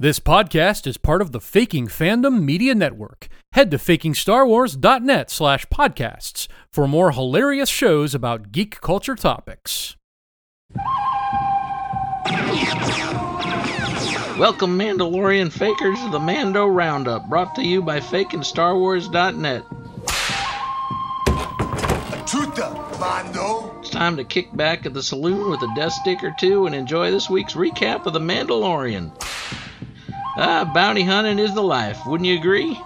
This podcast is part of the Faking Fandom Media Network. Head to fakingstarwars.net slash podcasts for more hilarious shows about geek culture topics. Welcome, Mandalorian fakers, to the Mando Roundup, brought to you by fakingstarwars.net. Chuta, Mando. It's time to kick back at the saloon with a death stick or two and enjoy this week's recap of the Mandalorian. Ah, bounty hunting is the life, wouldn't you agree?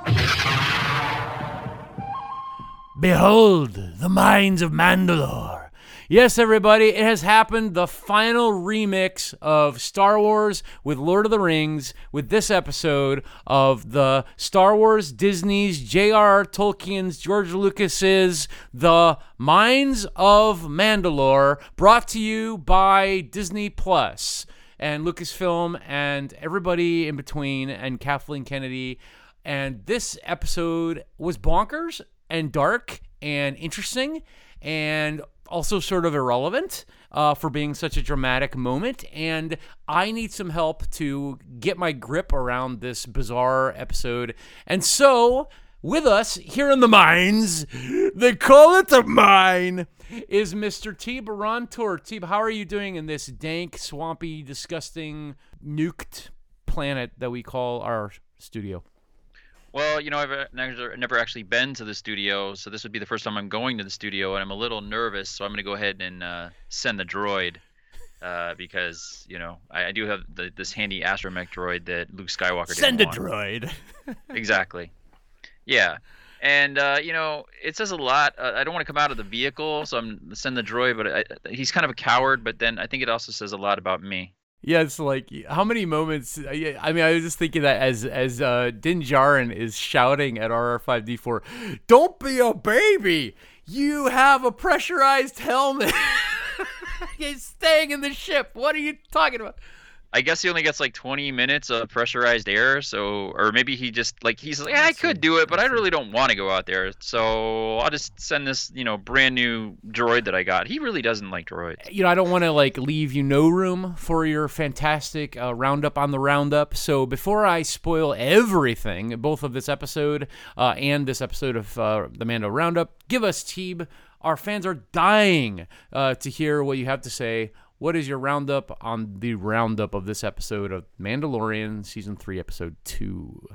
Behold, the mines of Mandalore. Yes, everybody, it has happened. The final remix of Star Wars with Lord of the Rings, with this episode of the Star Wars Disney's J.R.R. Tolkien's George Lucas's The Mines of Mandalore, brought to you by Disney Plus and Lucasfilm and everybody in between and Kathleen Kennedy. And this episode was bonkers and dark and interesting and also sort of irrelevant uh, for being such a dramatic moment. And I need some help to get my grip around this bizarre episode. And so, with us here in the mines, they call it the mine, is Mr. T. Barantor. T, how are you doing in this dank, swampy, disgusting, nuked planet that we call our studio? Well, you know, I've uh, never, never actually been to the studio, so this would be the first time I'm going to the studio, and I'm a little nervous. So I'm going to go ahead and uh, send the droid uh, because you know I, I do have the, this handy astromech droid that Luke Skywalker Send a didn't want. droid. Exactly. Yeah. And uh, you know, it says a lot. Uh, I don't want to come out of the vehicle, so I'm send the droid. But I, he's kind of a coward. But then I think it also says a lot about me. Yeah, it's like how many moments? uh, I mean, I was just thinking that as as uh, Din Djarin is shouting at RR5D4, "Don't be a baby! You have a pressurized helmet. He's staying in the ship. What are you talking about?" I guess he only gets like 20 minutes of pressurized air, so or maybe he just like he's like, yeah, I could do it, but I really don't want to go out there, so I'll just send this you know brand new droid that I got. He really doesn't like droids. you know, I don't want to like leave you no room for your fantastic uh, roundup on the roundup. So before I spoil everything, both of this episode uh, and this episode of uh, the Mando Roundup, give us Teeb. Our fans are dying uh, to hear what you have to say. What is your roundup on the roundup of this episode of Mandalorian season three, episode two?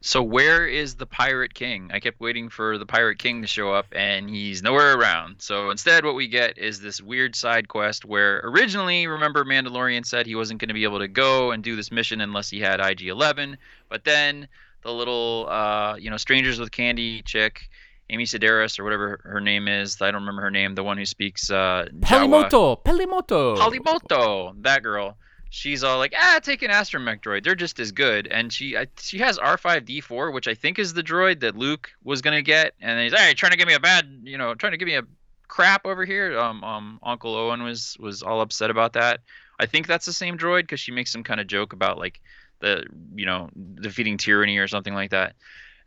So where is the Pirate King? I kept waiting for the Pirate King to show up, and he's nowhere around. So instead, what we get is this weird side quest where originally, remember, Mandalorian said he wasn't going to be able to go and do this mission unless he had IG-11. But then the little, uh, you know, Strangers with Candy chick, Amy Sedaris or whatever her name is, I don't remember her name, the one who speaks uh, Jawa. Peli Motto, Pelimoto. Halimoto, that girl. She's all like, ah, take an astromech droid. They're just as good. And she I, she has R5D4, which I think is the droid that Luke was gonna get. And he's, hey, trying to give me a bad, you know, trying to give me a crap over here. Um, um, Uncle Owen was was all upset about that. I think that's the same droid because she makes some kind of joke about like the, you know, defeating tyranny or something like that.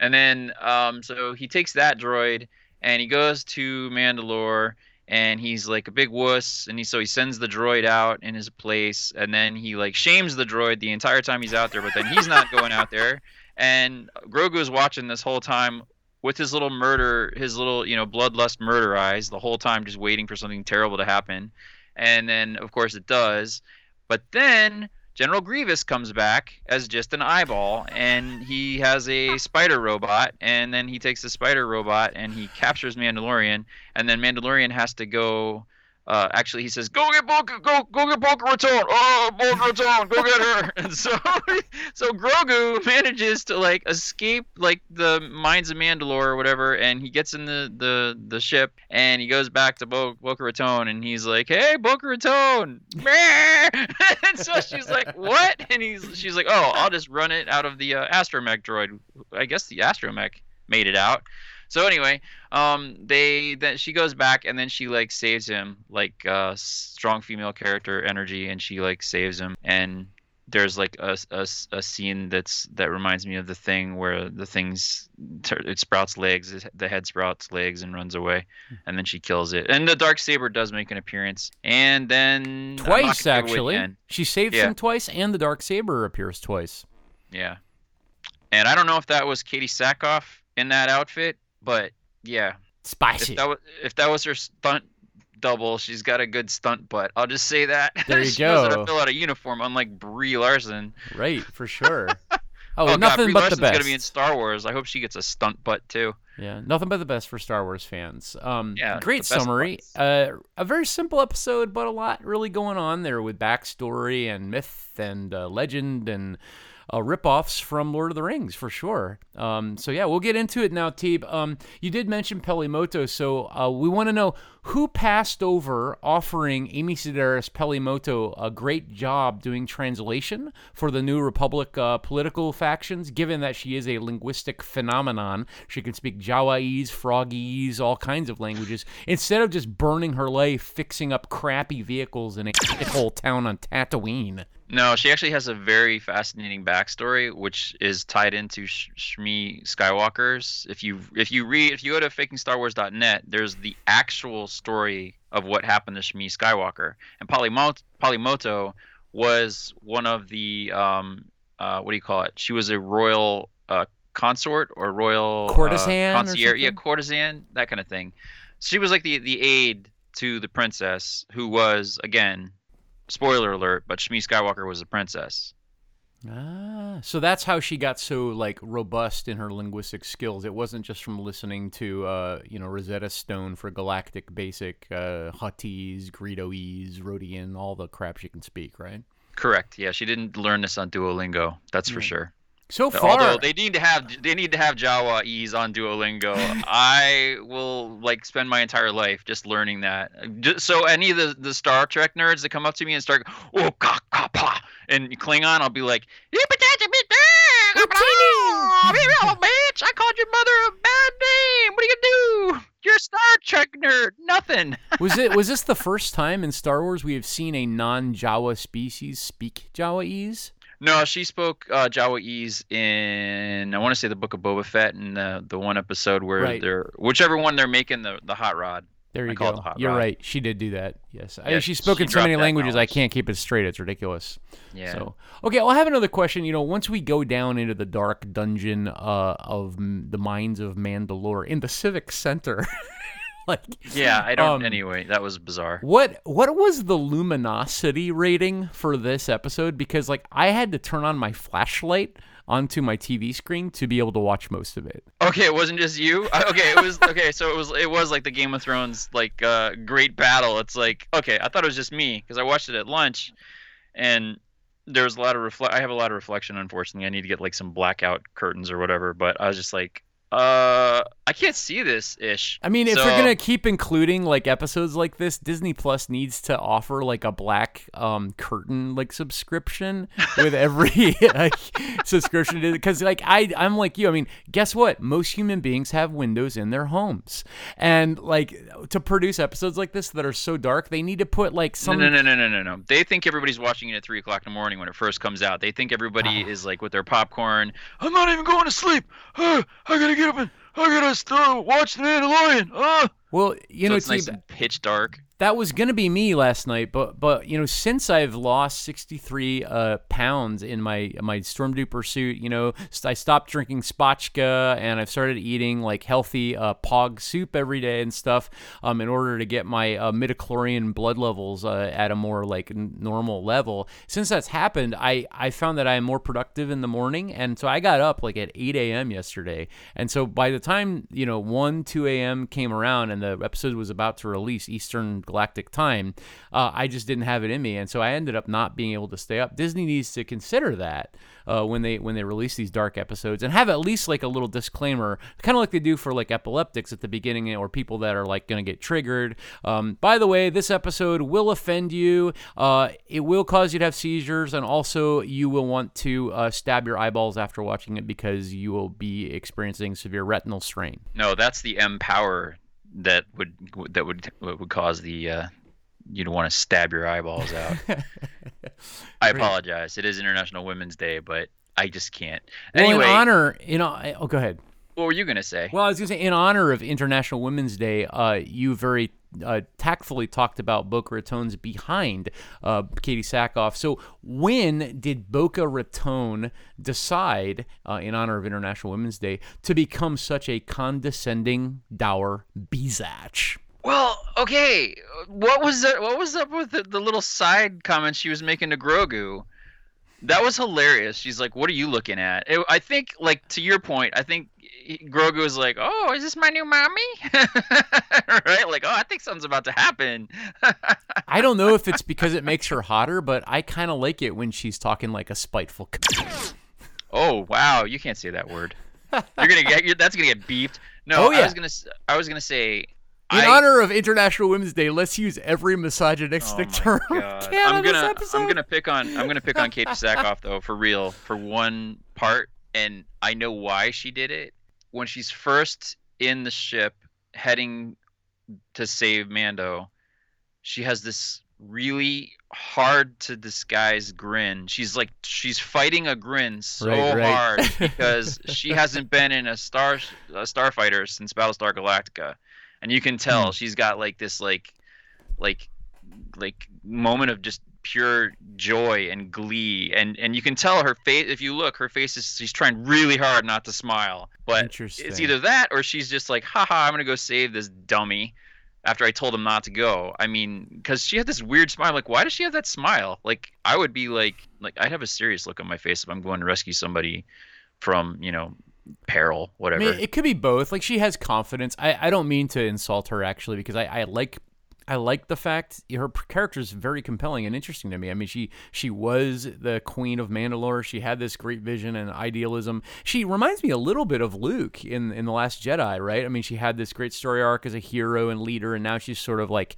And then, um, so he takes that droid and he goes to Mandalore and he's like a big wuss and he so he sends the droid out in his place and then he like shames the droid the entire time he's out there but then he's not going out there. And Grogu is watching this whole time with his little murder his little you know bloodlust murder eyes the whole time just waiting for something terrible to happen. And then of course it does. But then General Grievous comes back as just an eyeball, and he has a spider robot, and then he takes the spider robot and he captures Mandalorian, and then Mandalorian has to go. Uh, actually, he says, "Go get Boca, go go get Boca Raton. Oh, Boca Raton, go get her." And so, so Grogu manages to like escape like the mines of Mandalore or whatever, and he gets in the the the ship and he goes back to Bo- Boca Raton, and he's like, "Hey, Boca Raton!" and so she's like, "What?" And he's she's like, "Oh, I'll just run it out of the uh, astromech droid. I guess the astromech made it out." So anyway, um, they then she goes back and then she like saves him, like uh, strong female character energy, and she like saves him. And there's like a, a, a scene that's that reminds me of the thing where the thing's it sprouts legs, the head sprouts legs and runs away, and then she kills it. And the dark saber does make an appearance, and then Twice, gonna give away the actually. She saves Yeah. him twice, and the dark saber appears twice. Yeah. And I don't know if that was Katee Sackhoff in that outfit, but yeah, Spicy. if that was if that was her stunt double, she's got a good stunt butt. I'll just say that. There you she knows how go. to fill out a uniform, unlike Brie Larson. Right, for sure. Oh, Oh, God, nothing Brie but Larson's the best. gonna be in Star Wars. I hope she gets a stunt butt too. Yeah, nothing but the best for Star Wars fans. Um, Yeah, great summary. Uh, a very simple episode, but a lot really going on there with backstory and myth and uh, legend and uh, ripoffs from Lord of the Rings for sure. Um, so yeah, we'll get into it now, Teeb. Um, you did mention Peli Motto, so uh, we want to know who passed over offering Amy Sedaris Peli Motto a great job doing translation for the New Republic uh, political factions, given that she is a linguistic phenomenon. She can speak Jawaese, Frogese, all kinds of languages, instead of just burning her life fixing up crappy vehicles in a whole town on Tatooine. No, she actually has a very fascinating backstory, which is tied into Sh- Shmi Skywalker's. If you if you read if you go to fakingstarwars.net, there's the actual story of what happened to Shmi Skywalker. And Polymo- Polymoto was one of the um uh what do you call it? She was a royal uh consort or royal uh, Courtesan or concierge, yeah, courtesan, that kind of thing. She was like the the aide to the princess, who was again spoiler alert, but Shmi Skywalker was a princess. Ah, so that's how she got so like robust in her linguistic skills. It wasn't just from listening to uh, you know Rosetta Stone for galactic basic uh, Huttese, Greedoese, Rodian, all the crap she can speak, right? Correct. Yeah, she didn't learn this on Duolingo. That's for sure. So far, Although they need to have they need to have Jawaese on Duolingo. I will like spend my entire life just learning that. Just, so any of the, the Star Trek nerds that come up to me and start oh ka ka pa and Klingon, I'll be like, "Oh, bitch! I called your mother a bad name. What are you gonna do? You're a Star Trek nerd. Nothing. was it was this the first time in Star Wars we have seen a non-Jawa species speak Jawaese? No, she spoke uh, Jawaese in I want to say the Book of Boba Fett and the the one episode where Right. they're whichever one they're making the the hot rod. There I you it go. You're rod. right. She did do that. Yes, I, Yeah, she's she spoken so many languages I can't keep it straight. It's ridiculous. Yeah. So okay, I'll have another question. You know, once we go down into the dark dungeon uh, of m- the mines of Mandalore in the Civic Center, like yeah, I don't. um, anyway, that was bizarre. what what was the luminosity rating for this episode? Because like I had to turn on my flashlight onto my TV screen to be able to watch most of it. Okay, it wasn't just you. Uh, Okay, it was okay. So it was it was like the Game of Thrones like uh, great battle. It's like okay, I thought it was just me because I watched it at lunch, and there was a lot of reflect. I have a lot of reflection. Unfortunately, I need to get like some blackout curtains or whatever. But I was just like, uh, I can't see this ish. I mean, if So- they're gonna keep including like episodes like this, Disney Plus needs to offer like a black um, curtain like subscription with every like, subscription because like I I'm like you. I mean, guess what? Most human beings have windows in their homes, and like to produce episodes like this that are so dark, they need to put like some. no, no, no, no, no, no, no. They think everybody's watching it at three o'clock in the morning when it first comes out. They think everybody Ah. is like with their popcorn. I'm not even going to sleep. Uh, I gotta get up and I gotta start watch the Mandalorian. Uh. Well, you so know, it's nice Steve, and pitch dark. That was gonna be me last night, but but you know, since I've lost sixty three uh, pounds in my my stormtrooper suit, you know, I stopped drinking spotchka and I've started eating like healthy uh, pog soup every day and stuff, um, in order to get my uh, midichlorian blood levels uh, at a more like n- normal level. Since that's happened, I I found that I'm more productive in the morning, and so I got up like at eight a.m. yesterday, and so by the time you know one two a.m. came around and the episode was about to release Eastern Galactic Time, uh, I just didn't have it in me, and so I ended up not being able to stay up. Disney needs to consider that uh, when they when they release these dark episodes and have at least like a little disclaimer, kind of like they do for like epileptics at the beginning or people that are like going to get triggered. Um, by the way, this episode will offend you. Uh, it will cause you to have seizures, and also you will want to uh, stab your eyeballs after watching it because you will be experiencing severe retinal strain. No, that's the M power that would that would would cause the uh, you'd want to stab your eyeballs out. I apologize. It is International Women's Day, but I just can't. Well, Anyway, in honor, you know, oh, go ahead. what were you gonna say? Well, I was gonna say, in honor of International Women's Day, uh, you very uh, tactfully talked about Boca Raton's behind uh, Katee Sackhoff. So when did Boca Raton decide, uh, in honor of International Women's Day, to become such a condescending, dour bizatch? Well, okay. What was that? What was up with the, the little side comment she was making to Grogu? That was hilarious. She's like, "What are you looking at?" It, I think, like to your point, I think Grogu was like, "Oh, is this my new mommy?" right? Like, "Oh, I think something's about to happen." I don't know if it's because it makes her hotter, but I kind of like it when she's talking like a spiteful. oh wow, you can't say that word. You're gonna get you're, that's gonna get beeped. No, Oh, yeah. I was gonna I was gonna say. In I, honor of International Women's Day, let's use every misogynistic Oh term my God. can I'm on gonna episode. I'm gonna pick on I'm gonna pick on Kate Sackhoff though for real for one part, and I know why she did it. When she's first in the ship heading to save Mando, she has this really hard to disguise grin. She's like she's fighting a grin so Right, right. hard because she hasn't been in a star a starfighter since Battlestar Galactica, and you can tell Hmm. she's got like this like like like moment of just pure joy and glee. And and you can tell her face if you look her face is she's trying really hard not to smile. But it's either that or she's just like haha i'm gonna go save this dummy after i told him not to go. I mean because she had this weird smile. Like why does she have that smile? Like i would be like like i'd have a serious look on my face if i'm going to rescue somebody from you know peril I whatever. mean, it could be both. Like she has confidence. I, I don't mean to insult her actually because I, I like I like the fact her character is very compelling and interesting to me. I mean, she she was the queen of Mandalore. She had this great vision and idealism. She reminds me a little bit of Luke in in the Last Jedi, right? I mean, she had this great story arc as a hero and leader, and now she's sort of like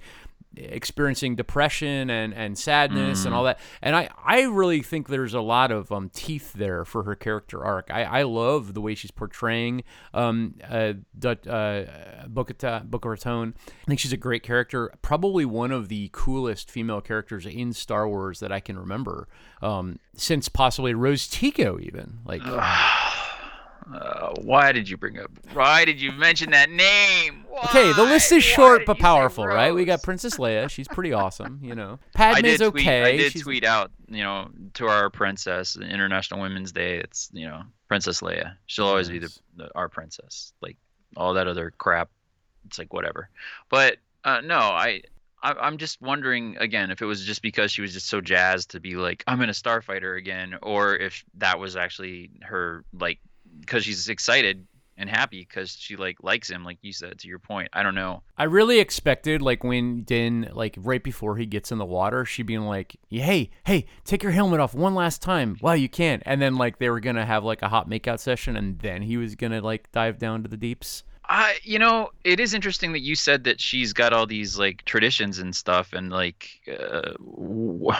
experiencing depression and, and sadness and all that. And I, I really think there's a lot of um, teeth there for her character arc. I, I love the way she's portraying um, uh, uh, Bo-Katan. Raton. I think she's a great character. Probably one of the coolest female characters in Star Wars that I can remember um, since possibly Rose Tico even. Like, uh, why did you bring up why did you mention that name okay, the list is short but powerful, right? We got Princess Leia. She's pretty awesome, you know. I Padme's did tweet. okay. I did She's- tweet out, you know, to our princess, International Women's Day. It's you know, Princess Leia. She'll always be the, the our princess. Like all that other crap, it's like whatever. But uh, no, I, I I'm just wondering again if it was just because she was just so jazzed to be like I'm in a starfighter again, or if that was actually her like because she's excited and happy because she like likes him, like you said to your point. I don't know. I really expected like when Din like right before he gets in the water, she being like, "Hey, hey, take your helmet off one last time while you can," and then like they were gonna have like a hot makeout session, and then he was gonna like dive down to the deeps. I, you know, it is interesting that you said that she's got all these like traditions and stuff, and like, uh, w-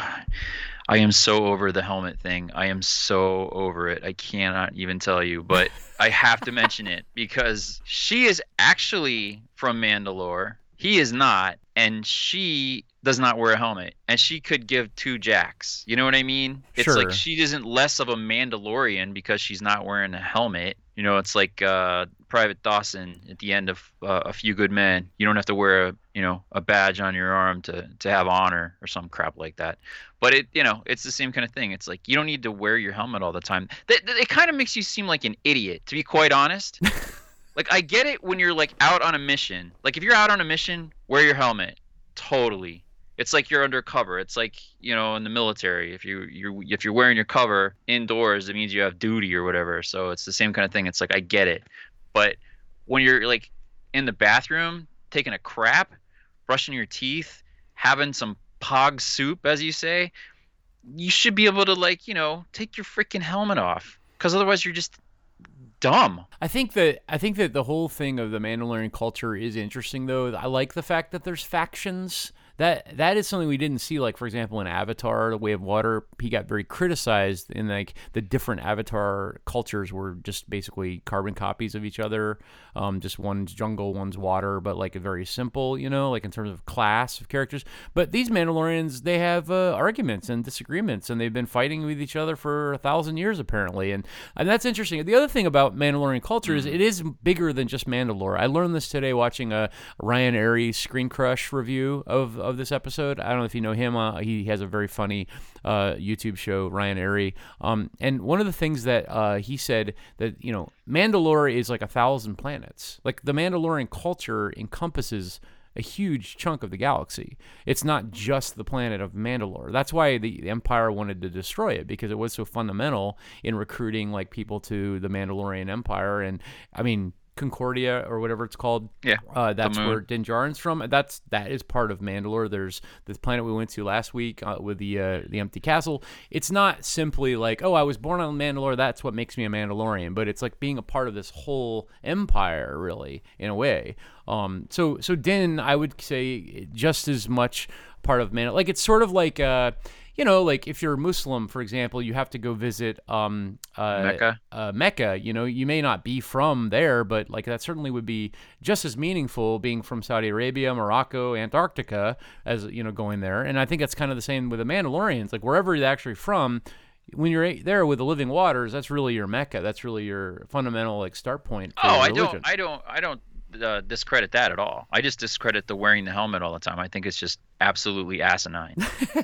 I am so over the helmet thing. I am so over it. I cannot even tell you, but I have to mention it because she is actually from Mandalore. He is not, and she does not wear a helmet, and she could give two jacks. You know what I mean? It's Sure. like she isn't less of a Mandalorian because she's not wearing a helmet. You know, it's like uh, Private Dawson at the end of uh, A Few Good Men. You don't have to wear a you know a badge on your arm to to have honor or some crap like that. But it you know it's the same kind of thing. It's like you don't need to wear your helmet all the time. That that- it kind of makes you seem like an idiot, to be quite honest. like I get it when you're like out on a mission. Like if you're out on a mission, wear your helmet. Totally. It's like you're undercover. It's like you know in the military. If you you if you're wearing your cover indoors, it means you have duty or whatever. So it's the same kind of thing. It's like I get it, but when you're like in the bathroom taking a crap, brushing your teeth, having some pog soup, as you say, you should be able to like you know take your freaking helmet off, because otherwise you're just dumb. I think that I think that the whole thing of the Mandalorian culture is interesting though. I like the fact that there's factions that that is something we didn't see. Like for example, in Avatar: The Way of Water, he got very criticized in like the different Avatar cultures were just basically carbon copies of each other. Um, just one's jungle, one's water, but like a very simple, you know, like in terms of class of characters. But these Mandalorians, they have uh, arguments and disagreements, and they've been fighting with each other for a thousand years apparently, and and that's interesting. The other thing about Mandalorian culture is it is bigger than just Mandalore. I learned this today watching a Ryan Arey Screen Crush review of, of this episode. I don't know if you know him. Uh, he has a very funny uh, YouTube show, Ryan Arey. Um, and one of the things that uh, he said that you know Mandalore is like a thousand planets. Like the Mandalorian culture encompasses a huge chunk of the galaxy. It's not just the planet of Mandalore. That's why the, the Empire wanted to destroy it because it was so fundamental in recruiting like people to the Mandalorian Empire. And I mean, Concordia or whatever it's called. Yeah, uh, that's where Din Djarin's from. That's that is part of Mandalore. There's this planet we went to last week uh, with the uh, the empty castle. It's not simply like oh I was born on Mandalore. That's what makes me a Mandalorian. But it's like being a part of this whole empire, really, in a way. Um, so so Din, I would say just as much part of Mandalore. Like it's sort of like uh, you know, like if you're a Muslim, for example, you have to go visit um, uh, Mecca. Uh, Mecca. You know, you may not be from there, but like that certainly would be just as meaningful being from Saudi Arabia, Morocco, Antarctica, as you know, going there. And I think that's kind of the same with the Mandalorians. Like wherever they're actually from, when you're there with the living waters, that's really your Mecca. That's really your fundamental like start point. For Oh, I don't, I don't, I don't uh, discredit that at all. I just discredit the wearing the helmet all the time. I think it's just absolutely asinine.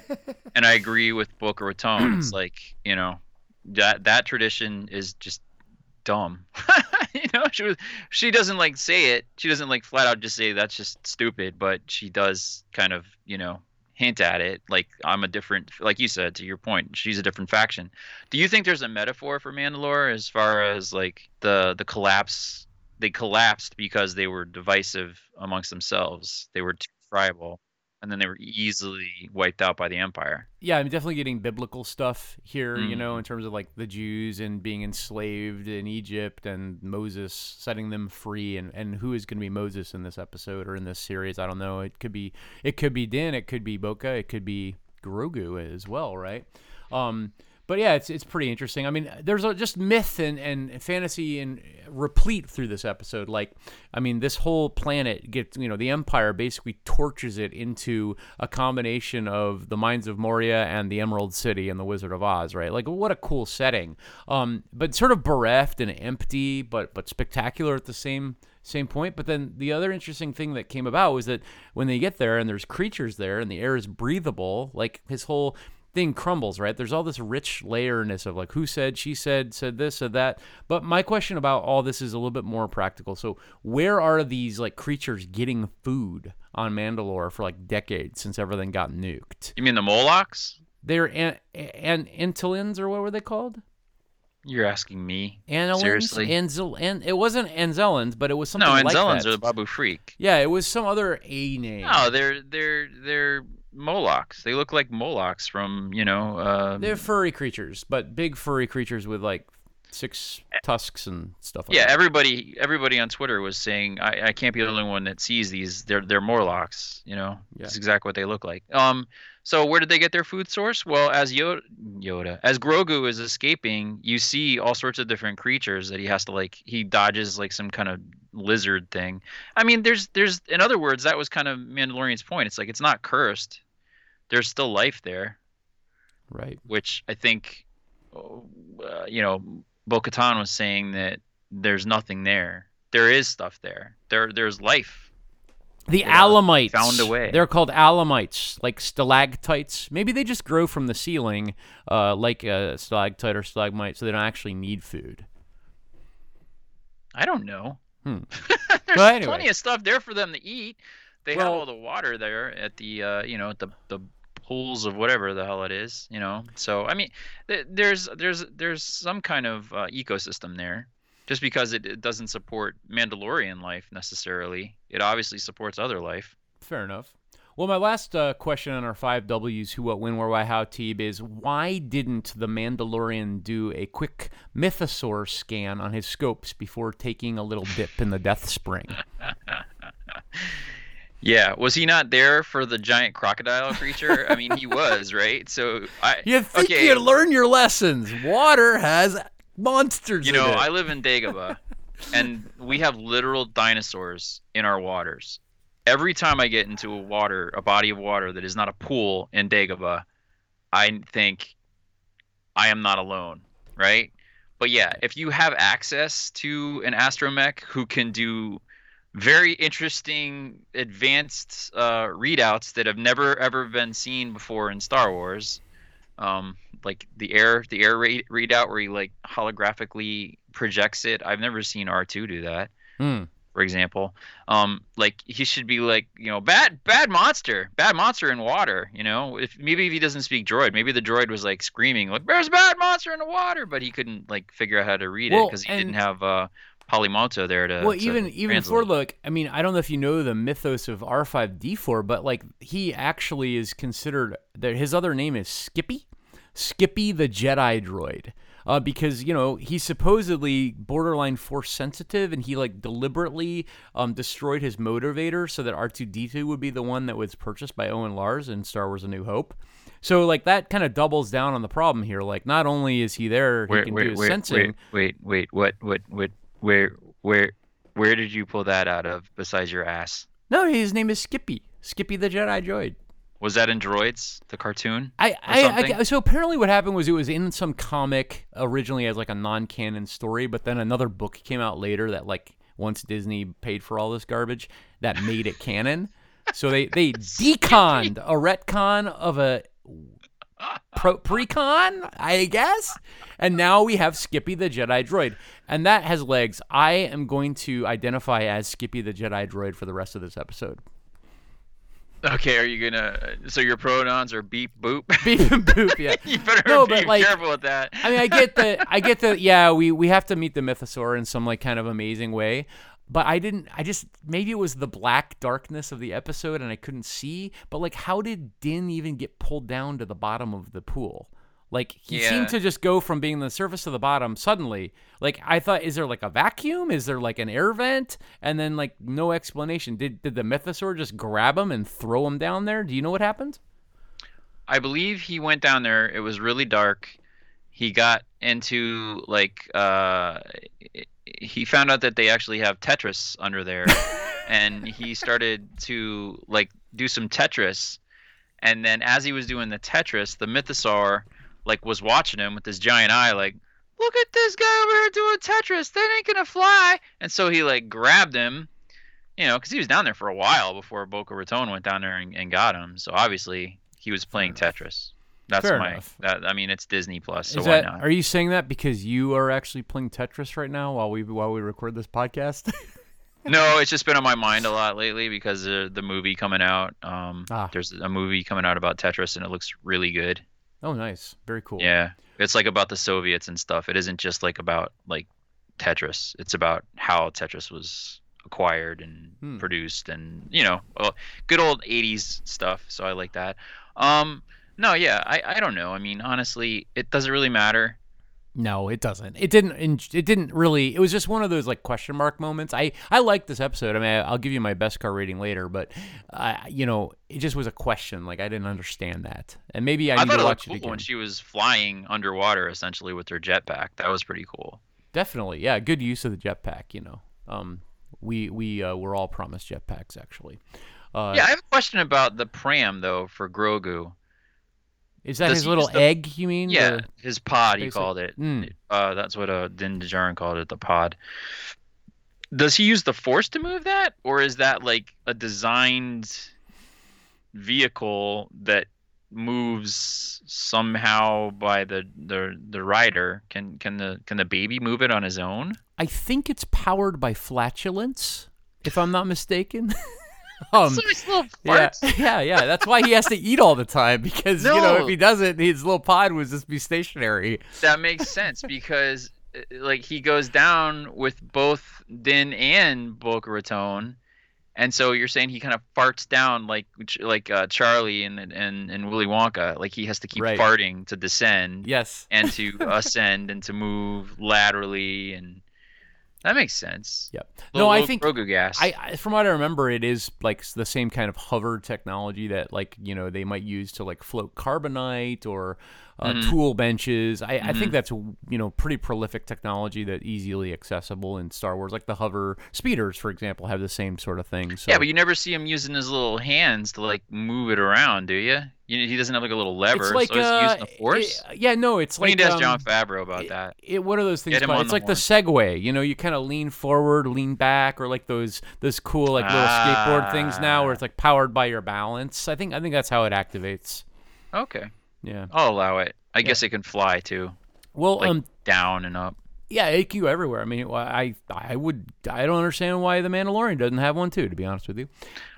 and I agree with Booker Raton. It's like you know that that tradition is just dumb. you know, she was she doesn't like say it. She doesn't like flat out just say that's just stupid, but she does kind of you know hint at it like i'm a different like you said to your point she's a different faction do you think there's a metaphor for mandalore as far as like the the collapse they collapsed because they were divisive amongst themselves they were too tribal and then they were easily wiped out by the empire yeah, I'm definitely getting biblical stuff here, you Mm. know, in terms of like the Jews and being enslaved in Egypt and Moses setting them free and, and who is going to be Moses in this episode or in this series. I don't know. It could be it could be Din, it could be Boca, it could be Grogu as well, right? Um, but yeah, it's it's pretty interesting. I mean, there's a, just myth and, and fantasy and replete through this episode. Like, I mean, this whole planet gets you know the Empire basically torches it into a combination of the Mines of Moria and the Emerald City and the Wizard of Oz, right? Like, what a cool setting. Um, but sort of bereft and empty, but but spectacular at the same same point. But then the other interesting thing that came about was that when they get there and there's creatures there and the air is breathable, like his whole thing crumbles, right? There's all this rich layerness of like who said, she said, said this, said that. But my question about all this is a little bit more practical. So where are these like creatures getting food on Mandalore for like decades since everything got nuked? you mean the molochs They're an, an Antillans or what were they called? you're asking me Anilans? Seriously? Anzel, and it wasn't Anzellans, but it was something no like Anzellans that. are the Babu Frik Yeah, it was some other A name. no they're they're they're molochs they look like molochs from you know um, They're furry creatures, but big furry creatures with like six tusks and stuff like Yeah, that. everybody everybody on Twitter was saying I, I can't be the only one that sees these. They're they're Morlocks, you know. Yeah. That's exactly what they look like. Um so where did they get their food source? Well, as Yoda, Yoda as Grogu is escaping, you see all sorts of different creatures that he has to like he dodges like some kind of lizard thing. I mean, there's there's in other words, that was kind of Mandalorian's point. It's like it's not cursed. There's still life there Right. which I think, uh, you know, Bo-Katan was saying that there's nothing there. There is stuff there. There, there's life. The Yeah, alamites. found a way. They're called alamites, like stalactites. Maybe they just grow from the ceiling, uh, like a stalactite or stalagmite, so they don't actually need food. I don't know. Hmm. there's anyway. plenty of stuff there for them to eat. They have all the water there at the, uh, you know, at the the pools of whatever the hell it is, you know. So I mean, th- there's there's there's some kind of uh, ecosystem there. Just because it, it doesn't support Mandalorian life necessarily, it obviously supports other life. Fair enough. Well, my last uh, question on our five W's who, what, when, where, why, how, Teeb is why didn't the Mandalorian do a quick mythosaur scan on his scopes before taking a little dip in the Death Spring? Yeah, was he not there for the giant crocodile creature? I mean, he was, right? So I You think okay, you learn your lessons. Water has monsters you know. I live in Dagobah, and we have literal dinosaurs in our waters. Every time I get into a water, a body of water that is not a pool in Dagobah, I think I am not alone, right? But yeah, if you have access to an astromech who can do very interesting, advanced uh, readouts that have never ever been seen before in Star Wars, um, like the air, the air read, readout where he like holographically projects it. I've never seen R2 do that Hmm. for example. Um, like he should be like, you know, bad bad monster, bad monster in water. You know, if maybe if he doesn't speak droid, maybe the droid was like screaming like, "There's a bad monster in the water," but he couldn't like figure out how to read it because he and- didn't have uh, Polymoto there to. Well, to even even for look, I mean, I don't know if you know the mythos of R5D4, but like he actually is considered that his other name is Skippy, Skippy the Jedi droid. Uh, because you know he's supposedly borderline force sensitive, and he like deliberately um, destroyed his motivator so that R2D2 would be the one that was purchased by Owen Lars in Star Wars: A New Hope. So like that kind of doubles down on the problem here. Like not only is he there, he wait, can wait, do his wait, sensing. wait, wait, wait, what, what, what, where, where, where did you pull that out of? Besides your ass, No, his name is Skippy. Skippy the Jedi droid. was that in Droids, the cartoon? I, I. I so apparently what happened was it was in some comic originally as like a non-canon story, but then another book came out later that like once Disney paid for all this garbage that made it canon. So they they deconned a retcon of a pro, precon, I guess, and now we have Skippy the Jedi droid, and that has legs. I am going to identify as Skippy the Jedi droid for the rest of this episode. Okay, are you gonna? So your pronouns are beep boop. Beep and boop, yeah. you better No, be like, careful with that. I mean, I get the, I get the, yeah, we we have to meet the mythosaur in some like kind of amazing way, but I didn't, I just maybe it was the black darkness of the episode and I couldn't see, but like, how did Din even get pulled down to the bottom of the pool? Like he Yeah. seemed to just go from being the surface to the bottom suddenly. Like I thought, is there like a vacuum? Is there like an air vent? And then like no explanation. Did did the mythosaur just grab him and throw him down there? Do you know what happened? I believe he went down there. It was really dark. He got into like uh, he found out that they actually have Tetris under there, and he started to like do some Tetris. And then as he was doing the Tetris, the Mythosaur like was watching him with his giant eye, like, look at this guy over here doing Tetris. That ain't gonna fly. And so he like grabbed him, you know, because he was down there for a while before Boca Raton went down there and, and got him. So obviously he was playing Tetris. That's Fair my. enough. That I mean, it's Disney Plus, so Is why that, not? Are you saying that because you are actually playing Tetris right now while we while we record this podcast? No, it's just been on my mind a lot lately because of the movie coming out. Um, Ah. there's a movie coming out about Tetris, and it looks really good. oh, nice, very cool. Yeah, it's like about the Soviets and stuff. It isn't just like about like Tetris. It's about how Tetris was acquired and Hmm. produced, and you know, well, good old '80s stuff. So I like that. Um, no, yeah, I I don't know. I mean, honestly, it doesn't really matter. No, it doesn't. It didn't. It didn't really. It was just one of those like question mark moments. I I like this episode. I mean, I'll give you my best car rating later, but uh, you know, it just was a question. Like I didn't understand that, and maybe I, I, need thought to it watch it cool again. when she was flying underwater, essentially with her jetpack. That was pretty cool. Definitely, yeah, good use of the jetpack. You know, um, we we uh, were all promised jetpacks actually. Uh, Yeah, I have a question about the pram though for Grogu. Is that does his he little use the- egg? You mean? Yeah, The- his pod he called it. Mm. Uh, that's what uh, Din Djarin called it, the pod. Does he use the Force to move that, or is that like a designed vehicle that moves somehow by the the the rider? Can can the can the baby move it on his own? I think it's powered by flatulence, if I'm not mistaken. um, so yeah, yeah, yeah. That's why he has to eat all the time because you know if he doesn't, his little pod would just be stationary. that makes sense because uh, like he goes down with both Din and Boca Raton, and so you're saying he kind of farts down like like uh, Charlie and, and and Willy Wonka, like he has to keep Right. farting to descend Yes. and to ascend and to move laterally and That makes sense. Yep. Little, no, I think Grogu gas. I, I from what I remember, it is like the same kind of hover technology that like you know they might use to like float carbonite or uh, Mm-hmm. tool benches. I, I think that's you know pretty prolific technology that easily accessible in Star Wars. Like the hover speeders, for example, have the same sort of thing. So yeah, but you never see him using his little hands to like move it around, do you? you he doesn't have like a little lever, it's like so he's uh, using the force. it- yeah, no, it's when like he does um, Jon Favreau about that. it, what are those things? It's the like the Segway. You know, you kind of lean forward, lean back, or like those those cool like little skateboard things now, where it's like powered by your balance. I think I think that's how it activates. Okay, Yeah. I'll allow it. I guess it can fly too, Well, like um, down and up. yeah, AQ everywhere. I mean, I I would I don't understand why the Mandalorian doesn't have one too. To be honest with you,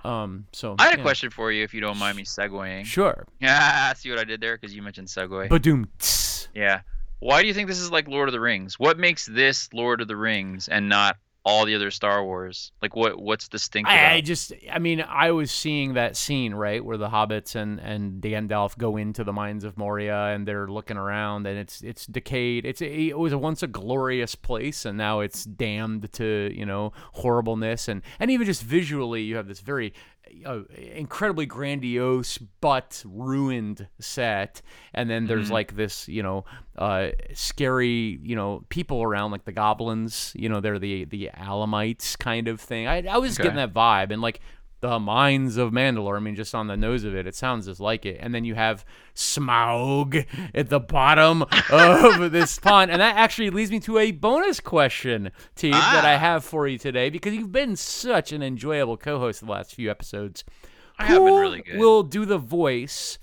um, so I had a question for you, if you don't mind me segueing. Sure, Yeah, see what I did there? Because you mentioned segue. Badoom. yeah. Why do you think this is like Lord of the Rings? What makes this Lord of the Rings and not all the other Star Wars? Like, what what's distinct about? I, I just, I mean, I was seeing that scene right where the hobbits and and Gandalf go into the mines of Moria and they're looking around and it's it's decayed. It's it was once a glorious place and now it's damned to you know horribleness and and even just visually you have this very uh, incredibly grandiose but ruined set. And then there's like this you know uh scary you know people around like the goblins you know they're the the alamites kind of thing. I, I was Okay. getting that vibe. And like the mines of Mandalore. I mean, just on the nose of it, it sounds just like it. And then you have Smaug at the bottom of this pond. And that actually leads me to a bonus question, T, that I ah. have for you today because you've been such an enjoyable co host the last few episodes. I have been Who really good. will do the voice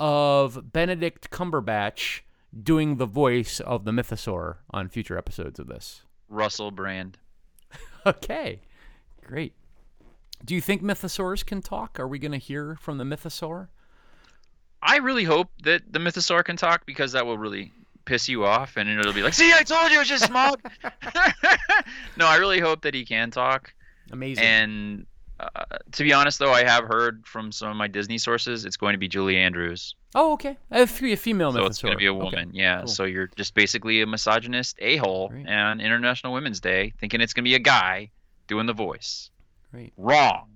of Benedict Cumberbatch doing the voice of the Mythosaur on future episodes of this? Russell Brand. Okay, great. Do you think mythosaurs can talk? Are we going to hear from the mythosaur? I really hope that the Mythosaur can talk because that will really piss you off, and it'll be like, "See, I told you, it's just smog." no, I really hope that he can talk. Amazing. And uh, to be honest, though, I have heard from some of my Disney sources it's going to be Julie Andrews, oh, okay. A, fe- a female so mythosaur. it's going to be a Okay. woman. Yeah, cool. so you're just basically a misogynist a-hole Great. on International Women's Day, thinking it's going to be a guy doing the voice. Great. Wrong.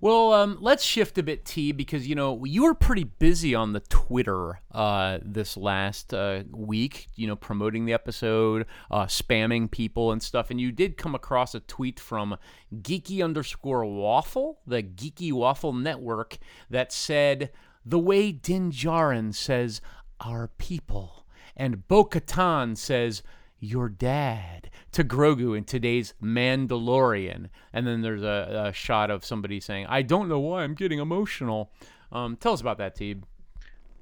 Well, um, let's shift a bit, T, because you know you were pretty busy on the Twitter uh, this last uh, week. You know, promoting the episode, uh, spamming people and stuff, and you did come across a tweet from Geeky underscore Waffle, the Geeky Waffle Network, that said the way Din Djarin says "our people" and Bo-Katan says your dad to Grogu in today's Mandalorian. And then there's a, a shot of somebody saying, I don't know why I'm getting emotional. Um, tell us about that, Teeb.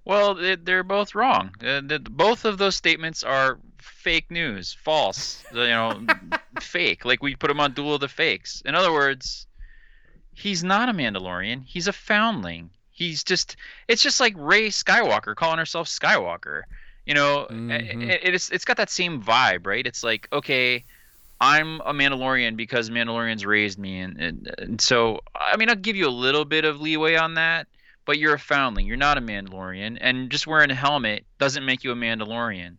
Well, they- they're both wrong. Uh, both of those statements are fake news, false. You know, fake. Like we put him on Duel of the Fakes. In other words, he's not a Mandalorian. He's a foundling. He's just. It's just like Rey Skywalker calling herself Skywalker. You know, Mhm. it, it's it's got that same vibe, right? It's like okay. I'm a Mandalorian because Mandalorians raised me, and, and, and so I mean I'll give you a little bit of leeway on that, but you're a foundling. You're not a Mandalorian, and just wearing a helmet doesn't make you a Mandalorian.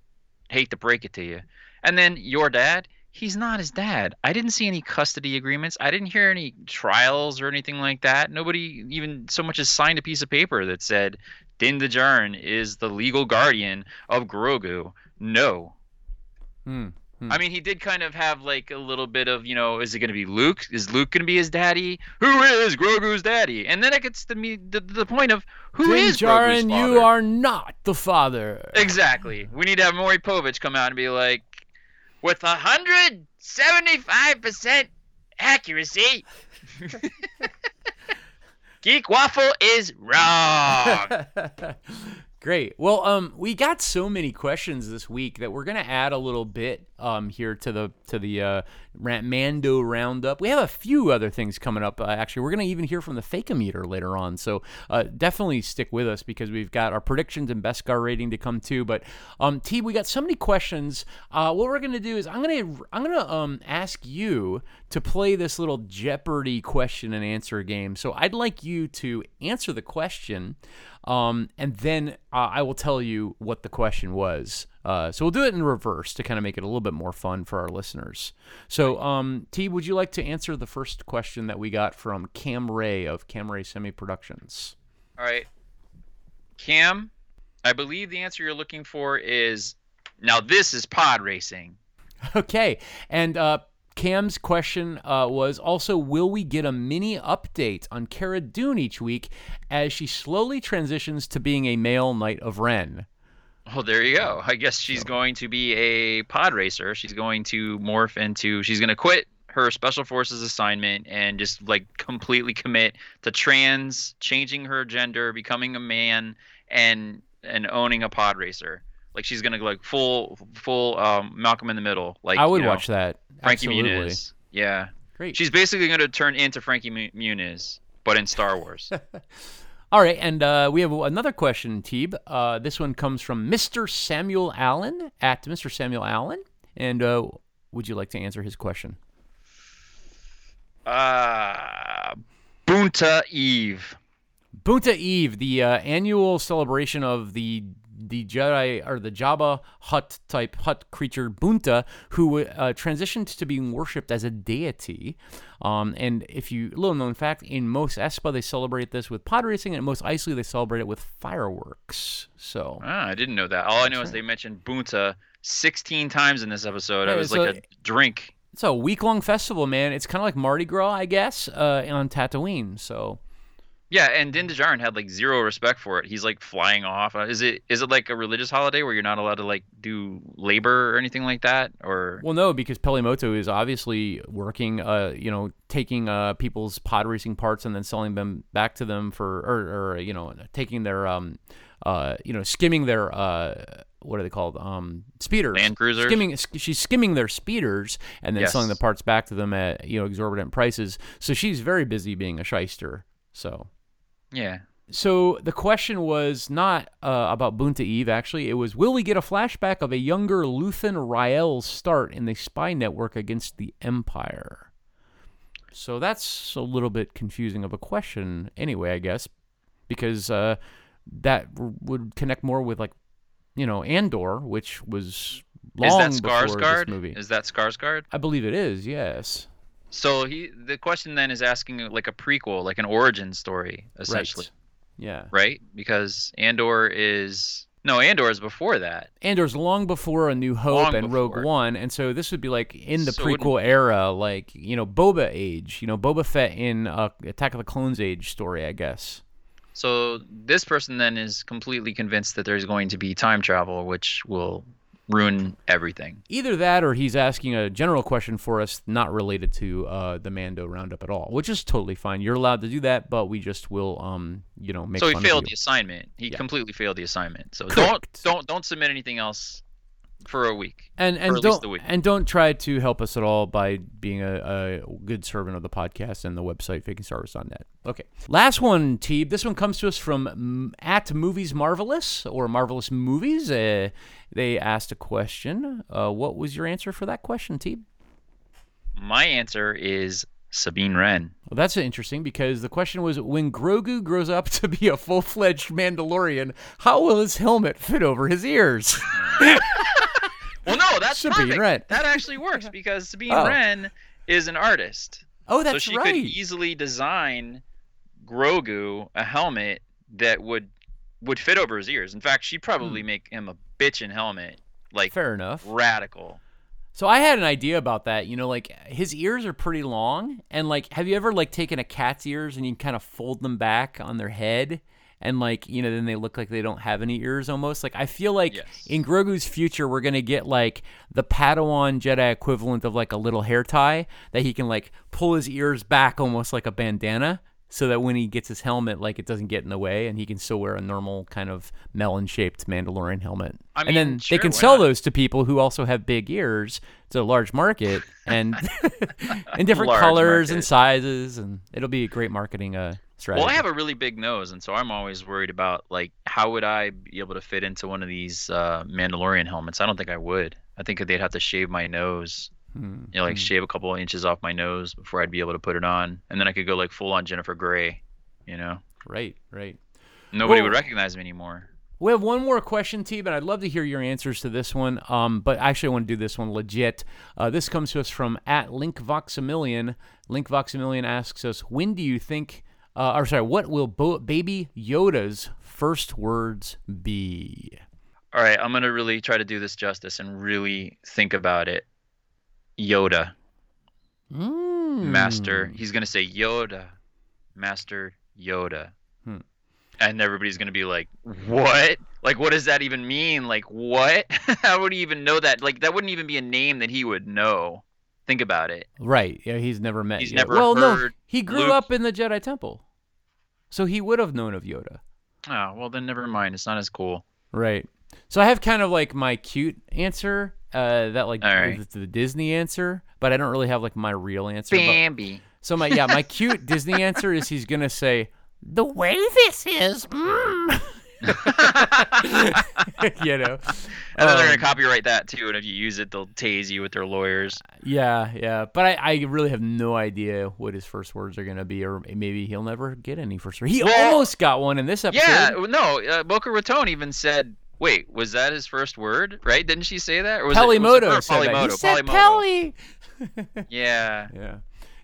Hate to break it to you. And then your dad, he's not his dad. I didn't see any custody agreements. I didn't hear any trials or anything like that. Nobody even so much as signed a piece of paper that said Din Djarin is the legal guardian of Grogu. No. Hmm. Hmm. I mean, he did kind of have like a little bit of, you know, is it going to be Luke? Is Luke going to be his daddy? Who is Grogu's daddy? And then it gets to me the, the point of who Din is Grogu's Djarin, father? you are not the father. Exactly. We need to have Maury Povich come out and be like, with a hundred seventy-five percent accuracy, Geek Waffle is wrong. Great. Well, um, we got so many questions this week that we're gonna add a little bit um here to the to the uh, Mando roundup. We have a few other things coming up. Uh, actually, we're gonna even hear from the Fakeometer later on. So uh, definitely stick with us because we've got our predictions and best scar rating to come too. But um, T, we got so many questions. Uh, what we're gonna do is I'm gonna I'm gonna um ask you to play this little Jeopardy question and answer game. So I'd like you to answer the question. Um, and then uh, I will tell you what the question was. Uh, so we'll do it in reverse to kind of make it a little bit more fun for our listeners. So, um, T, would you like to answer the first question that we got from Cam Ray of Cam Ray Semi Productions? All right. Cam, I believe the answer you're looking for is now this is pod racing. Okay, and uh, Cam's question uh, was also Will we get a mini update on Cara Dune each week as she slowly transitions to being a male Knight of Ren? Well, there you go. I guess she's going to be a pod racer. She's going to morph into, she's going to quit her special forces assignment and just like completely commit to trans, changing her gender, becoming a man, and and owning a pod racer. Like she's gonna go like full full um, Malcolm in the Middle. Like I would you know, watch that. Frankie Absolutely. Muniz. Yeah, Great. she's basically gonna turn into Frankie Mu- Muniz, but in Star Wars. All right, and uh, we have another question, Teeb. Uh, this one comes from Mr. Samuel Allen at Mr. Samuel Allen. And uh, would you like to answer his question? uh, Bunta Eve. Bunta Eve, the uh, annual celebration of the the Jedi or the Jabba Hutt type Hutt creature Bunta, who uh, transitioned to being worshipped as a deity. Um, and if you little known fact, in Mos Espa they celebrate this with pod racing, and Mos Eisley they celebrate it with fireworks. So Ah, I didn't know that. All I know is they mentioned Bunta 16 times in this episode. Yeah, it was so- like a drink. it's a week long festival, man. It's kind of like Mardi Gras, I guess, uh, on Tatooine. So Yeah, and Din Djarin had like zero respect for it. He's like flying off. Uh, Is it is it like a religious holiday where you're not allowed to like do labor or anything like that? Or Well, no, because Peli Motto is obviously working, uh, you know, taking uh, people's pod racing parts and then selling them back to them for, or, or you know, taking their, um, uh, you know, skimming their, uh, what are they called? Um, speeders. Land cruisers? Skimming. sk- She's skimming their speeders and then Yes. selling the parts back to them at you know exorbitant prices. So she's very busy being a shyster. So. Yeah, So the question was not uh, about Bunta Eve, actually. It was, will we get a flashback of a younger Luthen Rael's start in the spy network against the Empire? So that's a little bit confusing of a question anyway, I guess, because uh, that r- would connect more with, like, you know, Andor, which was long is that before this movie. Is that Skarsgård? I believe it is, yes. So he the question then is asking like a prequel, like an origin story, essentially, Right. Yeah. right? Because Andor is no Andor is before that. Andor's long before A New Hope Long and Rogue. One, and so this would be like in the So prequel era, like you know Boba age, you know Boba Fett in uh, Attack of the Clones age story, I guess. So this person then is completely convinced that there's going to be time travel, which will ruin everything. Either that, or he's asking a general question for us, not related to uh, the Mando roundup at all, which is totally fine. You're allowed to do that, but we just will, um, you know, make. so he failed the assignment. He Yeah. completely failed the assignment. So Correct. don't don't don't submit anything else for a week. and and at don't and don't try to help us at all by being a, a good servant of the podcast and the website fakingstarwars.net. Okay, last one, Teeb. This one comes to us from at Movies Marvelous or Marvelous Movies. Uh, they asked a question. Uh, what was your answer for that question, Teeb? My answer is Sabine Wren. Well, that's interesting because the question was when Grogu grows up to be a full fledged Mandalorian, how will his helmet fit over his ears? Well, no, that's Sabine perfect. Wren. That actually works because Sabine Oh. Wren is an artist. oh, that's so she right. could easily design Grogu a helmet that would would fit over his ears. In fact, she'd probably make him a bitchin' helmet, like Hmm. Fair enough. radical. So I had an idea about that. You know, like his ears are pretty long, and like, have you ever like taken a cat's ears and you kind of fold them back on their head, and like, you know, then they look like they don't have any ears almost. Like I feel like Yes. in Grogu's future, we're gonna get like the Padawan Jedi equivalent of like a little hair tie that he can like pull his ears back almost like a bandana. So that when he gets his helmet, like it doesn't get in the way, and he can still wear a normal kind of melon-shaped Mandalorian helmet. I and then mean, they can sell not? those to people who also have big ears. It's a large market and in different Large colors and sizes, and it'll be a great marketing uh, strategy. Well, I have a really big nose, and so I'm always worried about like how would I be able to fit into one of these uh, Mandalorian helmets? I don't think I would. I think they'd have to shave my nose, Hmm, you know, like hmm. shave a couple of inches off my nose before I'd be able to put it on, and then I could go like full on Jennifer Grey, you know. Right, right. Nobody Well- would recognize me anymore. We have one more question, T, but I'd love to hear your answers to this one. Um, but actually, I want to do this one legit. Uh, this comes to us from at Link Voxamillion. Link Voxamillion asks us, "When do you think, uh, or sorry, what will Bo- Baby Yoda's first words be?" All right, I'm gonna really try to do this justice and really think about it. Yoda, Mm. Master. He's gonna say Yoda, Master Yoda, Hmm. and everybody's gonna be like, "What? Like, what does that even mean? Like, what? How would he even know that? Like, that wouldn't even be a name that he would know. Think about it. Right. Yeah, he's never met. He's Yoda. never Well, no, he grew Luke- up in the Jedi Temple, so he would have known of Yoda. Oh, well then, never mind. It's not as cool. Right. So I have kind of like my cute answer, uh, that like right. the, the Disney answer, but I don't really have like my real answer. but- Bambi. so my yeah, my cute Disney answer is he's gonna say the way this is, mm. you know. And then they're Um, gonna copyright that too, and if you use it, they'll tase you with their lawyers. Yeah, yeah, but I, I really have no idea what his first words are gonna be, or maybe he'll never get any first words. He Well, almost got one in this episode. Yeah, no, uh, Boca Raton even said, "Wait, was that his first word? Right? Didn't she say that? Or was it, was it Peli Motto or said that. He Polymoto, said Polymoto. Pelly. Yeah. Yeah.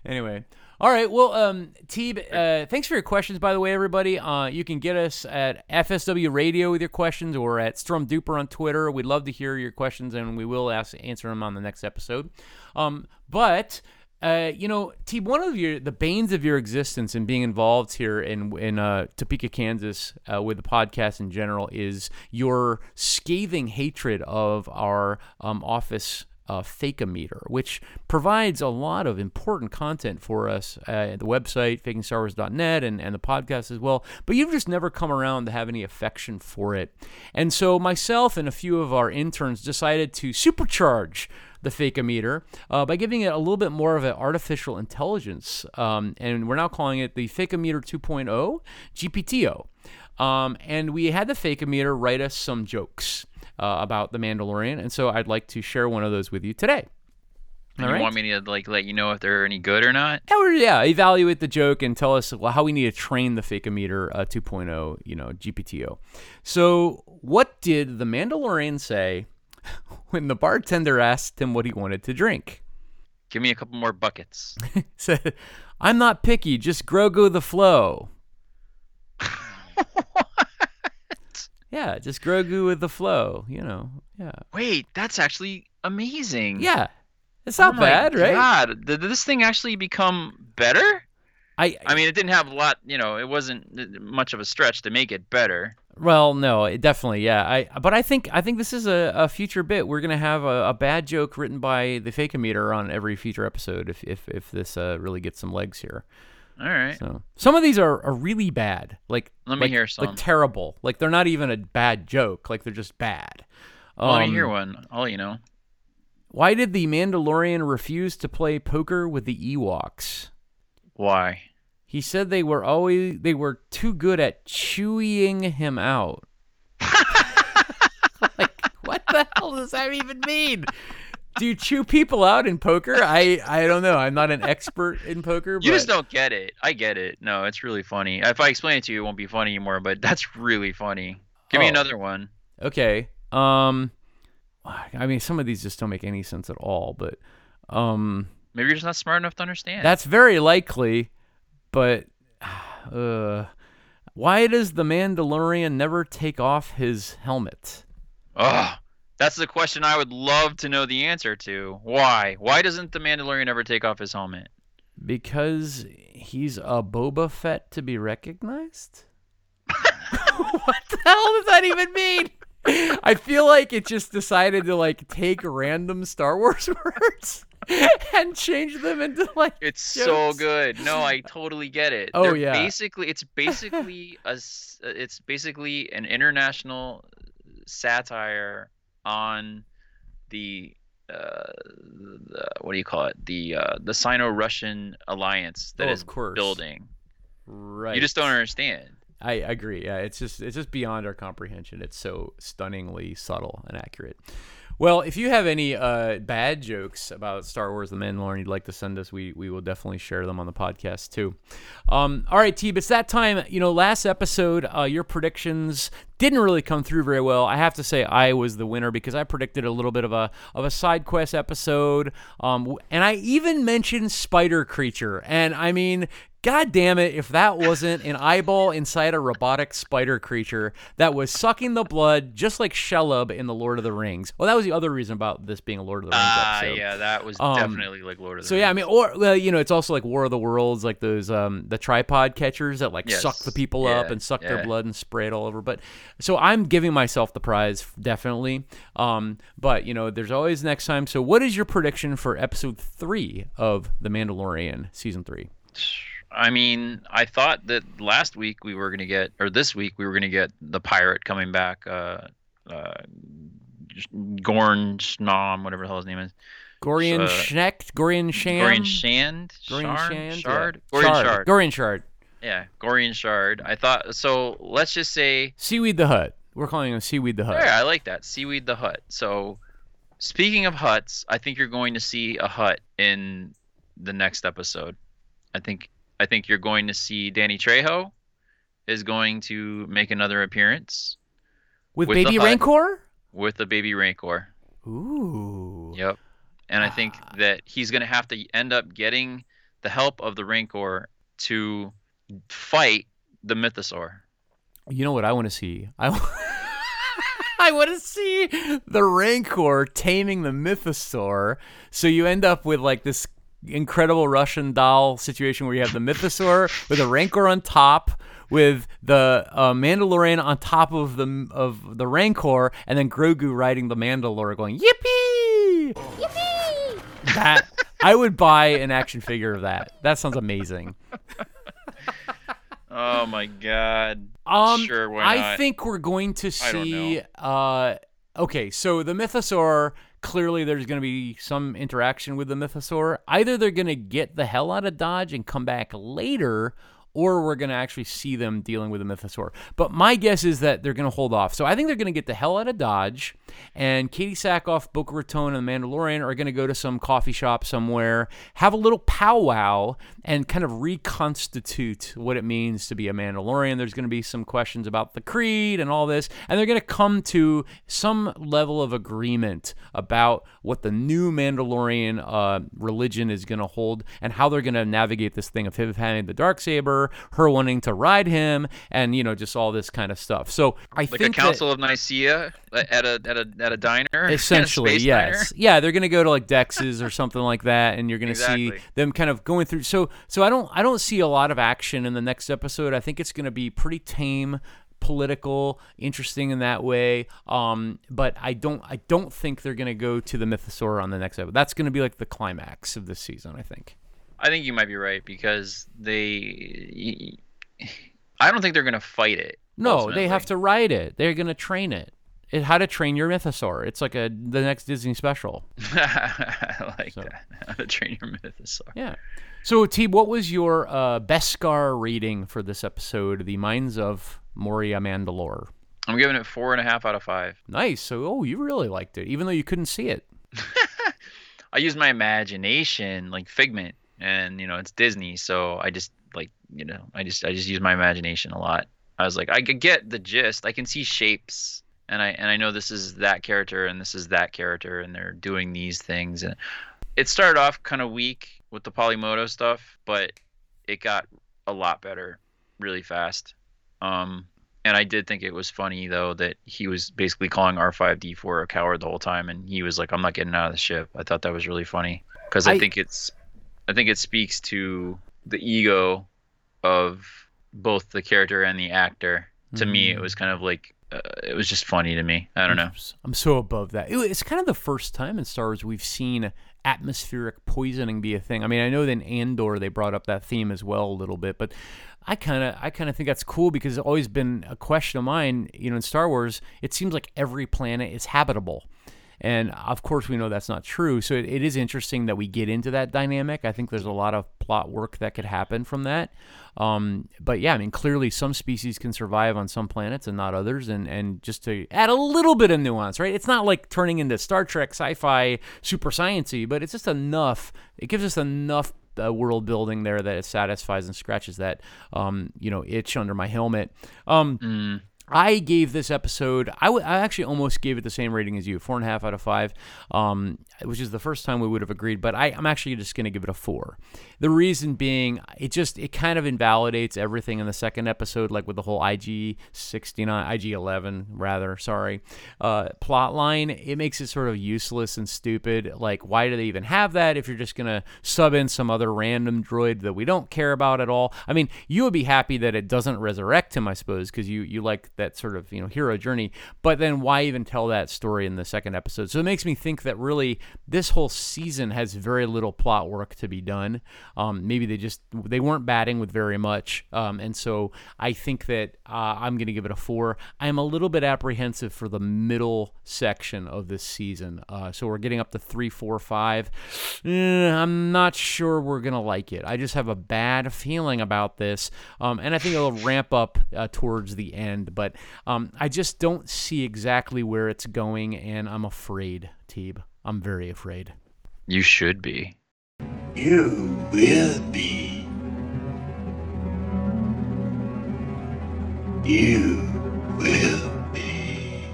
Anyway. All right. Well, um, Teeb, uh, thanks for your questions, by the way, everybody. Uh, you can get us at FSW Radio with your questions or at Storm Duper on Twitter. We'd love to hear your questions, and we will ask, answer them on the next episode. Um, but. Uh, you know, T, one of your the banes of your existence in being involved here in in uh, Topeka, Kansas, uh, with the podcast in general, is your scathing hatred of our um, office uh, Fakeometer, which provides a lot of important content for us uh, at the website, fakingstarwars.net, and, and the podcast as well. But you've just never come around to have any affection for it. And so myself and a few of our interns decided to supercharge the Fakeometer uh, by giving it a little bit more of an artificial intelligence. Um, and we're now calling it the Fakeometer 2.0 GPTO. Um, and we had the Fakeometer write us some jokes uh, about the Mandalorian, and so I'd like to share one of those with you today. All you right. want me to like let you know if they're any good or not? Or yeah, evaluate the joke and tell us well, how we need to train the Fakeometer uh, 2.0, you know, GPTO. So, what did the Mandalorian say when the bartender asked him what he wanted to drink? Give me a couple more buckets. He said, "I'm not picky, just Grogu the flow." Yeah, just Grogu with the flow, you know. Yeah. Wait, that's actually amazing. Yeah. It's Oh not my bad, right? God, did this thing actually become better? I I mean, it didn't have a lot. You know, it wasn't much of a stretch to make it better. Well, no, it definitely, yeah. I but I think I think this is a, a future bit. We're gonna have a, a bad joke written by the fake Fakeometer on every future episode if if, if this uh, really gets some legs here. All right. So some of these are, are really bad, like Let me like, hear some. like terrible. Like they're not even a bad joke. Like they're just bad. Let me Um, hear one. I'll let you know. Why did the Mandalorian refuse to play poker with the Ewoks? Why? He said they were always they were too good at chewing him out. like what the hell does that even mean? Do you chew people out in poker? I I don't know. I'm not an expert in poker, but You just don't get it. I get it. No, it's really funny. If I explain it to you, it won't be funny anymore. But that's really funny. Give me Oh. another one. okay. Um I mean some of these just don't make any sense at all, but um Maybe you're just not smart enough to understand. That's very likely, but uh, why does the Mandalorian never take off his helmet? Ugh. That's the question I would love to know the answer to. Why? Why doesn't the Mandalorian ever take off his helmet? Because he's a Boba Fett to be recognized? what the hell does that even mean? I feel like it just decided to like take random Star Wars words and change them into like It's so good. No, I totally get it. Oh, They're yeah. Basically, it's basically a. It's basically an international satire on the. Uh, the what do you call it? The uh, the Sino-Russian alliance that Oh, is course. building. right. You just don't understand. I agree. Yeah, it's just it's just beyond our comprehension. It's so stunningly subtle and accurate. Well, if you have any uh, bad jokes about Star Wars: The Mandalorian you'd like to send us, we we will definitely share them on the podcast too. Um, all right, Teeb, it's that time. You know, last episode, uh, your predictions didn't really come through very well. I have to say, I was the winner because I predicted a little bit of a of a side quest episode, um, and I even mentioned Spider Creature, and I mean. God damn it, if that wasn't an eyeball inside a robotic spider creature that was sucking the blood just like Shelob in The Lord of the Rings. Well, that was the other reason about this being a Lord of the Rings Ah, episode. yeah, that was Um, definitely like Lord of the Rings. So yeah, I Rings. mean, or well, you know, it's also like War of the Worlds, like those um the tripod catchers that like suck the people up Yeah, and suck their yeah. blood and spray it all over. But so I'm giving myself the prize definitely. Um, but you know, there's always next time. So what is your prediction for episode three of The Mandalorian season three? I mean, I thought that last week we were gonna get, or this week we were gonna get the pirate coming back, uh, uh, Gorn Snom, whatever the hell his name is. Gorian Uh, Schnecht, Gorian Sham, Gorian Shand, Gorian Shard, Shand, Shard, yeah. Gorian Shard. Gorian Shard, Yeah, Gorian Shard. I thought so. Let's just say, Seaweed the Hutt. We're calling him Seaweed the Hutt. yeah, I like that. Seaweed the hut. So, speaking of huts, I think you're going to see a hut in the next episode. I think I think you're going to see Danny Trejo is going to make another appearance With, with Baby Rancor. with the baby Rancor. Ooh. Yep. And I think Ah. that he's going to have to end up getting the help of the Rancor to fight the Mythosaur. You know what I want to see? I, I want to see the Rancor taming the Mythosaur. So you end up with like this incredible Russian doll situation where you have the Mythosaur with a Rancor on top, with the uh, Mandalorian on top of the of the Rancor, and then Grogu riding the Mandalore, going Yippee! Yippee! That I would buy an action figure of that. That sounds amazing. Oh my god. Um, Sure, why not? I think we're going to I don't see. Uh, okay, so the Mythosaur. Clearly, there's going to be some interaction with the Mythosaur. Either they're going to get the hell out of Dodge and come back later, or we're going to actually see them dealing with the Mythosaur. But my guess is that they're going to hold off. So I think they're going to get the hell out of Dodge, and Katee Sackhoff, Boca Raton, and the Mandalorian are going to go to some coffee shop somewhere, have a little powwow, and kind of reconstitute what it means to be a Mandalorian. There's going to be some questions about the creed and all this, and they're going to come to some level of agreement about what the new Mandalorian uh, religion is going to hold and how they're going to navigate this thing of having the dark saber, her wanting to ride him, and you know just all this kind of stuff. So I Like a think that- Council of Nicaea at a at a at a diner. a essentially space yes. yeah they're gonna go to like dex's or something like that and you're gonna see them kind of going through so so i don't i don't see a lot of action in the next episode. I think it's gonna be pretty tame political interesting in that way um but i don't i don't think they're gonna go to the mythosaur on the next episode. That's gonna be like the climax of this season i think I think you might be right because they. I don't think they're gonna fight it. no they have to ride it they're gonna train it it how to train your mythosaur it's like a the next disney special I like So. that. How to train your mythosaur. Yeah. So, T, what was your uh, Beskar rating for this episode, The Mines of Moria Mandalore? I'm giving it four and a half out of five. Nice. So, oh, you really liked it, even though you couldn't see it. I use my imagination like Figment, and you know it's Disney, so I just like you know I just I just use my imagination a lot. I was like I could get the gist. I can see shapes, and I and I know this is that character and this is that character, and they're doing these things. And it started off kind of weak with the Polymoto stuff, but it got a lot better really fast. Um, and I did think it was funny though that he was basically calling R5D4 a coward the whole time, and he was like, "I'm not getting out of the ship." I thought that was really funny because I, I- think it's, I think it speaks to the ego of both the character and the actor. To me, Mm. it was kind of like uh, it was just funny to me. I don't know. I'm so above that. It- It's kind of the first time in Star Wars we've seen atmospheric poisoning be a thing. I mean, I know that in Andor they brought up that theme as well a little bit, but I kind of I kind of think that's cool because it's always been a question of mine. You know, in Star Wars, it seems like every planet is habitable. And of course, we know that's not true. So it, it is interesting that we get into that dynamic. I think there's a lot of plot work that could happen from that. Um, but yeah, I mean, clearly some species can survive on some planets and not others. And, and just to add a little bit of nuance, right? It's not like turning into Star Trek sci fi super sciency, but it's just enough. It gives us enough uh, world building there that it satisfies and scratches that um, you know itch under my helmet. Um, I gave this episode. I, w- I actually almost gave it the same rating as you, four and a half out of five, um, which is the first time we would have agreed. But I, I'm actually just going to give it a four. The reason being, it just it kind of invalidates everything in the second episode, like with the whole IG 69, IG 11 rather, sorry, uh, plot line. It makes it sort of useless and stupid. Like, why do they even have that if you're just going to sub in some other random droid that we don't care about at all? I mean, you would be happy that it doesn't resurrect him, I suppose, because you you like that sort of you know hero journey. But then why even tell that story in the second episode? So it makes me think that really this whole season has very little plot work to be done. Um, maybe they just they weren't batting with very much, um, and so I think that uh, I'm going to give it a four. I'm a little bit apprehensive for the middle section of this season. Uh, so we're getting up to three, four, five. Eh, I'm not sure we're gonna like it. I just have a bad feeling about this, um, and I think it'll ramp up uh, towards the end. But um, I just don't see exactly where it's going, and I'm afraid, Teeb. I'm very afraid. You should be. You will be. You will be.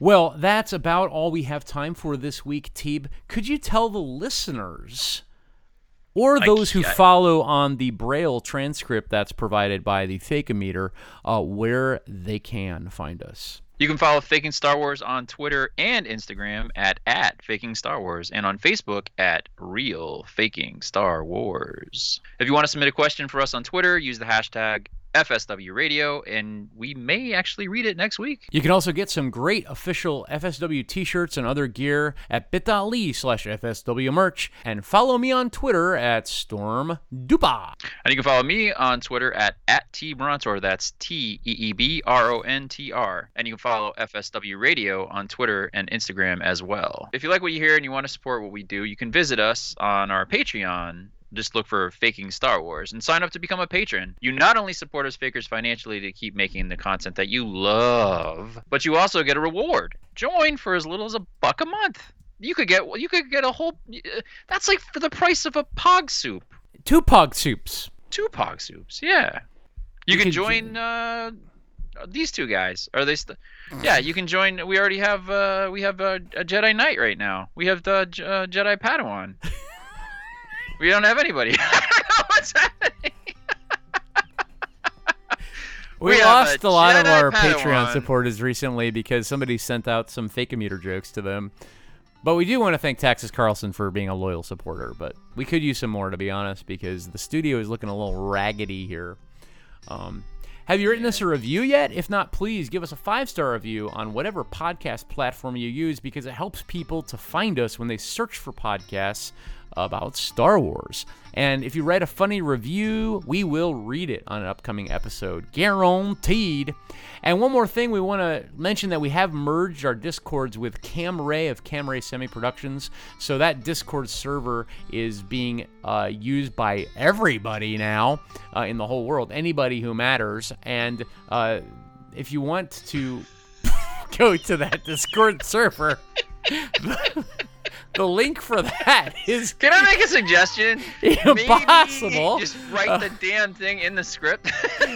Well, that's about all we have time for this week, Teeb. Could you tell the listeners or those who follow on the Braille transcript that's provided by the Fakeometer uh, where they can find us? You can follow Faking Star Wars on Twitter and Instagram at, at Faking Star Wars and on Facebook at Real Faking Star Wars. If you want to submit a question for us on Twitter, use the hashtag FSW Radio and we may actually read it next week. You can also get some great official FSW t-shirts and other gear at bit.ly slash FSW merch and follow me on Twitter at Storm Dupa. And you can follow me on Twitter at, at TBrontor. That's T E E B R O N T R. And you can follow FSW Radio on Twitter and Instagram as well. If you like what you hear and you want to support what we do, you can visit us on our Patreon. Just look for Faking Star Wars and sign up to become a patron. You not only support us fakers financially to keep making the content that you love, but you also get a reward. Join for as little as a buck a month. You could get you could get a whole. That's like for the price of a pog soup Two pog soups. two pog soups. Yeah, you, You can could join uh, these two guys. Are they? St- yeah, you can join. We already have. Uh, we have a, a Jedi Knight right now. We have the uh, Jedi Padawan. we don't have anybody. I don't know what's happening. We, We lost a a lot of our Patreon supporters recently because somebody sent out some Fakeometer jokes to them. But we do want to thank Taxis Carlson for being a loyal supporter. But we could use some more, to be honest, because the studio is looking a little raggedy here. Um, have you written us a review yet? If not, please give us a five star review on whatever podcast platform you use because it helps people to find us when they search for podcasts about Star Wars. And if you write a funny review, we will read it on an upcoming episode. Guaranteed. And one more thing, we want to mention that we have merged our Discords with Cam Ray of Cam Ray Semi Productions. So that Discord server is being uh, used by everybody now uh, in the whole world, anybody who matters. And uh, if you want to go to that Discord server, the link for that is Can I make a suggestion? Impossible. Maybe just write the damn thing in the script.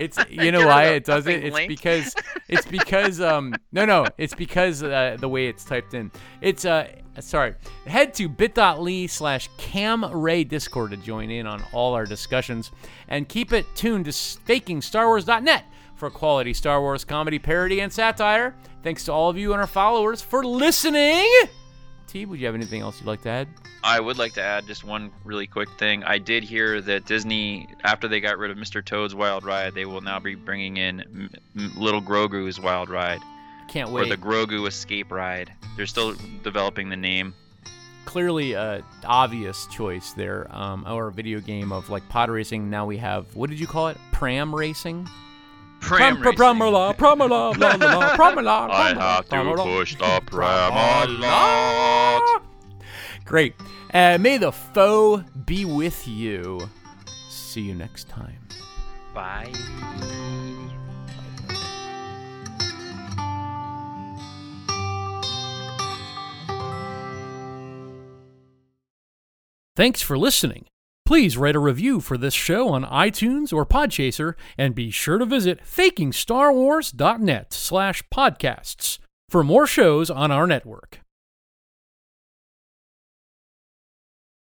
It's you know why it does it? It's link. because it's because um no no it's because uh, the way it's typed in. It's uh sorry. Head to bit.ly slash camray discord to join in on all our discussions and keep it tuned to fakingstarwars.net for quality Star Wars comedy, parody, and satire. Thanks to all of you and our followers for listening. T, would you have anything else you'd like to add? I would like to add just one really quick thing. I did hear that Disney, after they got rid of Mr. Toad's Wild Ride, they will now be bringing in M- M- Little Grogu's Wild Ride Can't or wait. the Grogu Escape Ride. They're still developing the name. clearly a obvious choice there. Um, our video game of like pod racing. Now we have what did you call it? Pram racing. Pram Prom- prom- racing. Promola, promola, la, la, la, I have to push the pram a lot. Great. Uh, may the foe be with you. See you next time. Bye. Thanks for listening. Please write a review for this show on iTunes or Podchaser, and be sure to visit fakingstarwars.net slash podcasts for more shows on our network.